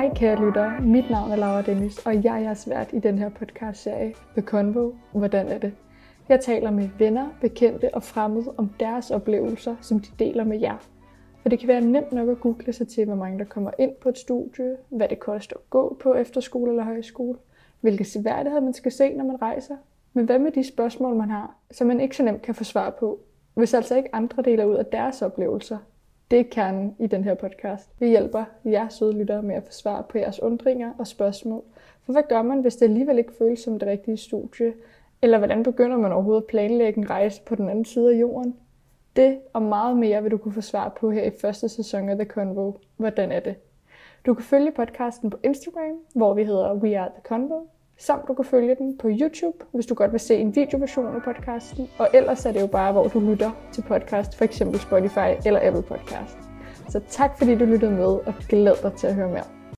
Hej kære lyttere, mit navn er Laura Dennis, og jeg er jeres vært i den her podcast-serie The Convo. Hvordan er det? Jeg taler med venner, bekendte og fremmede om deres oplevelser, som de deler med jer. For det kan være nemt nok at google sig til, hvor mange der kommer ind på et studie, hvad det koster at gå på efterskole eller højskole, hvilke seværdigheder man skal se, når man rejser. Men hvad med de spørgsmål, man har, som man ikke så nemt kan få svar på, hvis altså ikke andre deler ud af deres oplevelser? Det er kernen i den her podcast. Vi hjælper jer søde lyttere med at få svar på jeres undringer og spørgsmål. For hvad gør man, hvis det alligevel ikke føles som det rigtige studie? Eller hvordan begynder man overhovedet at planlægge en rejse på den anden side af jorden? Det og meget mere vil du kunne få svar på her i første sæson af The Convo. Hvordan er det? Du kan følge podcasten på Instagram, hvor vi hedder We Are The Convo, samt du kan følge den på YouTube, hvis du godt vil se en videoversion af podcasten. Og ellers er det jo bare, hvor du lytter til podcast, for eksempel Spotify eller Apple Podcast. Så tak fordi du lyttede med, og glæd dig til at høre mere.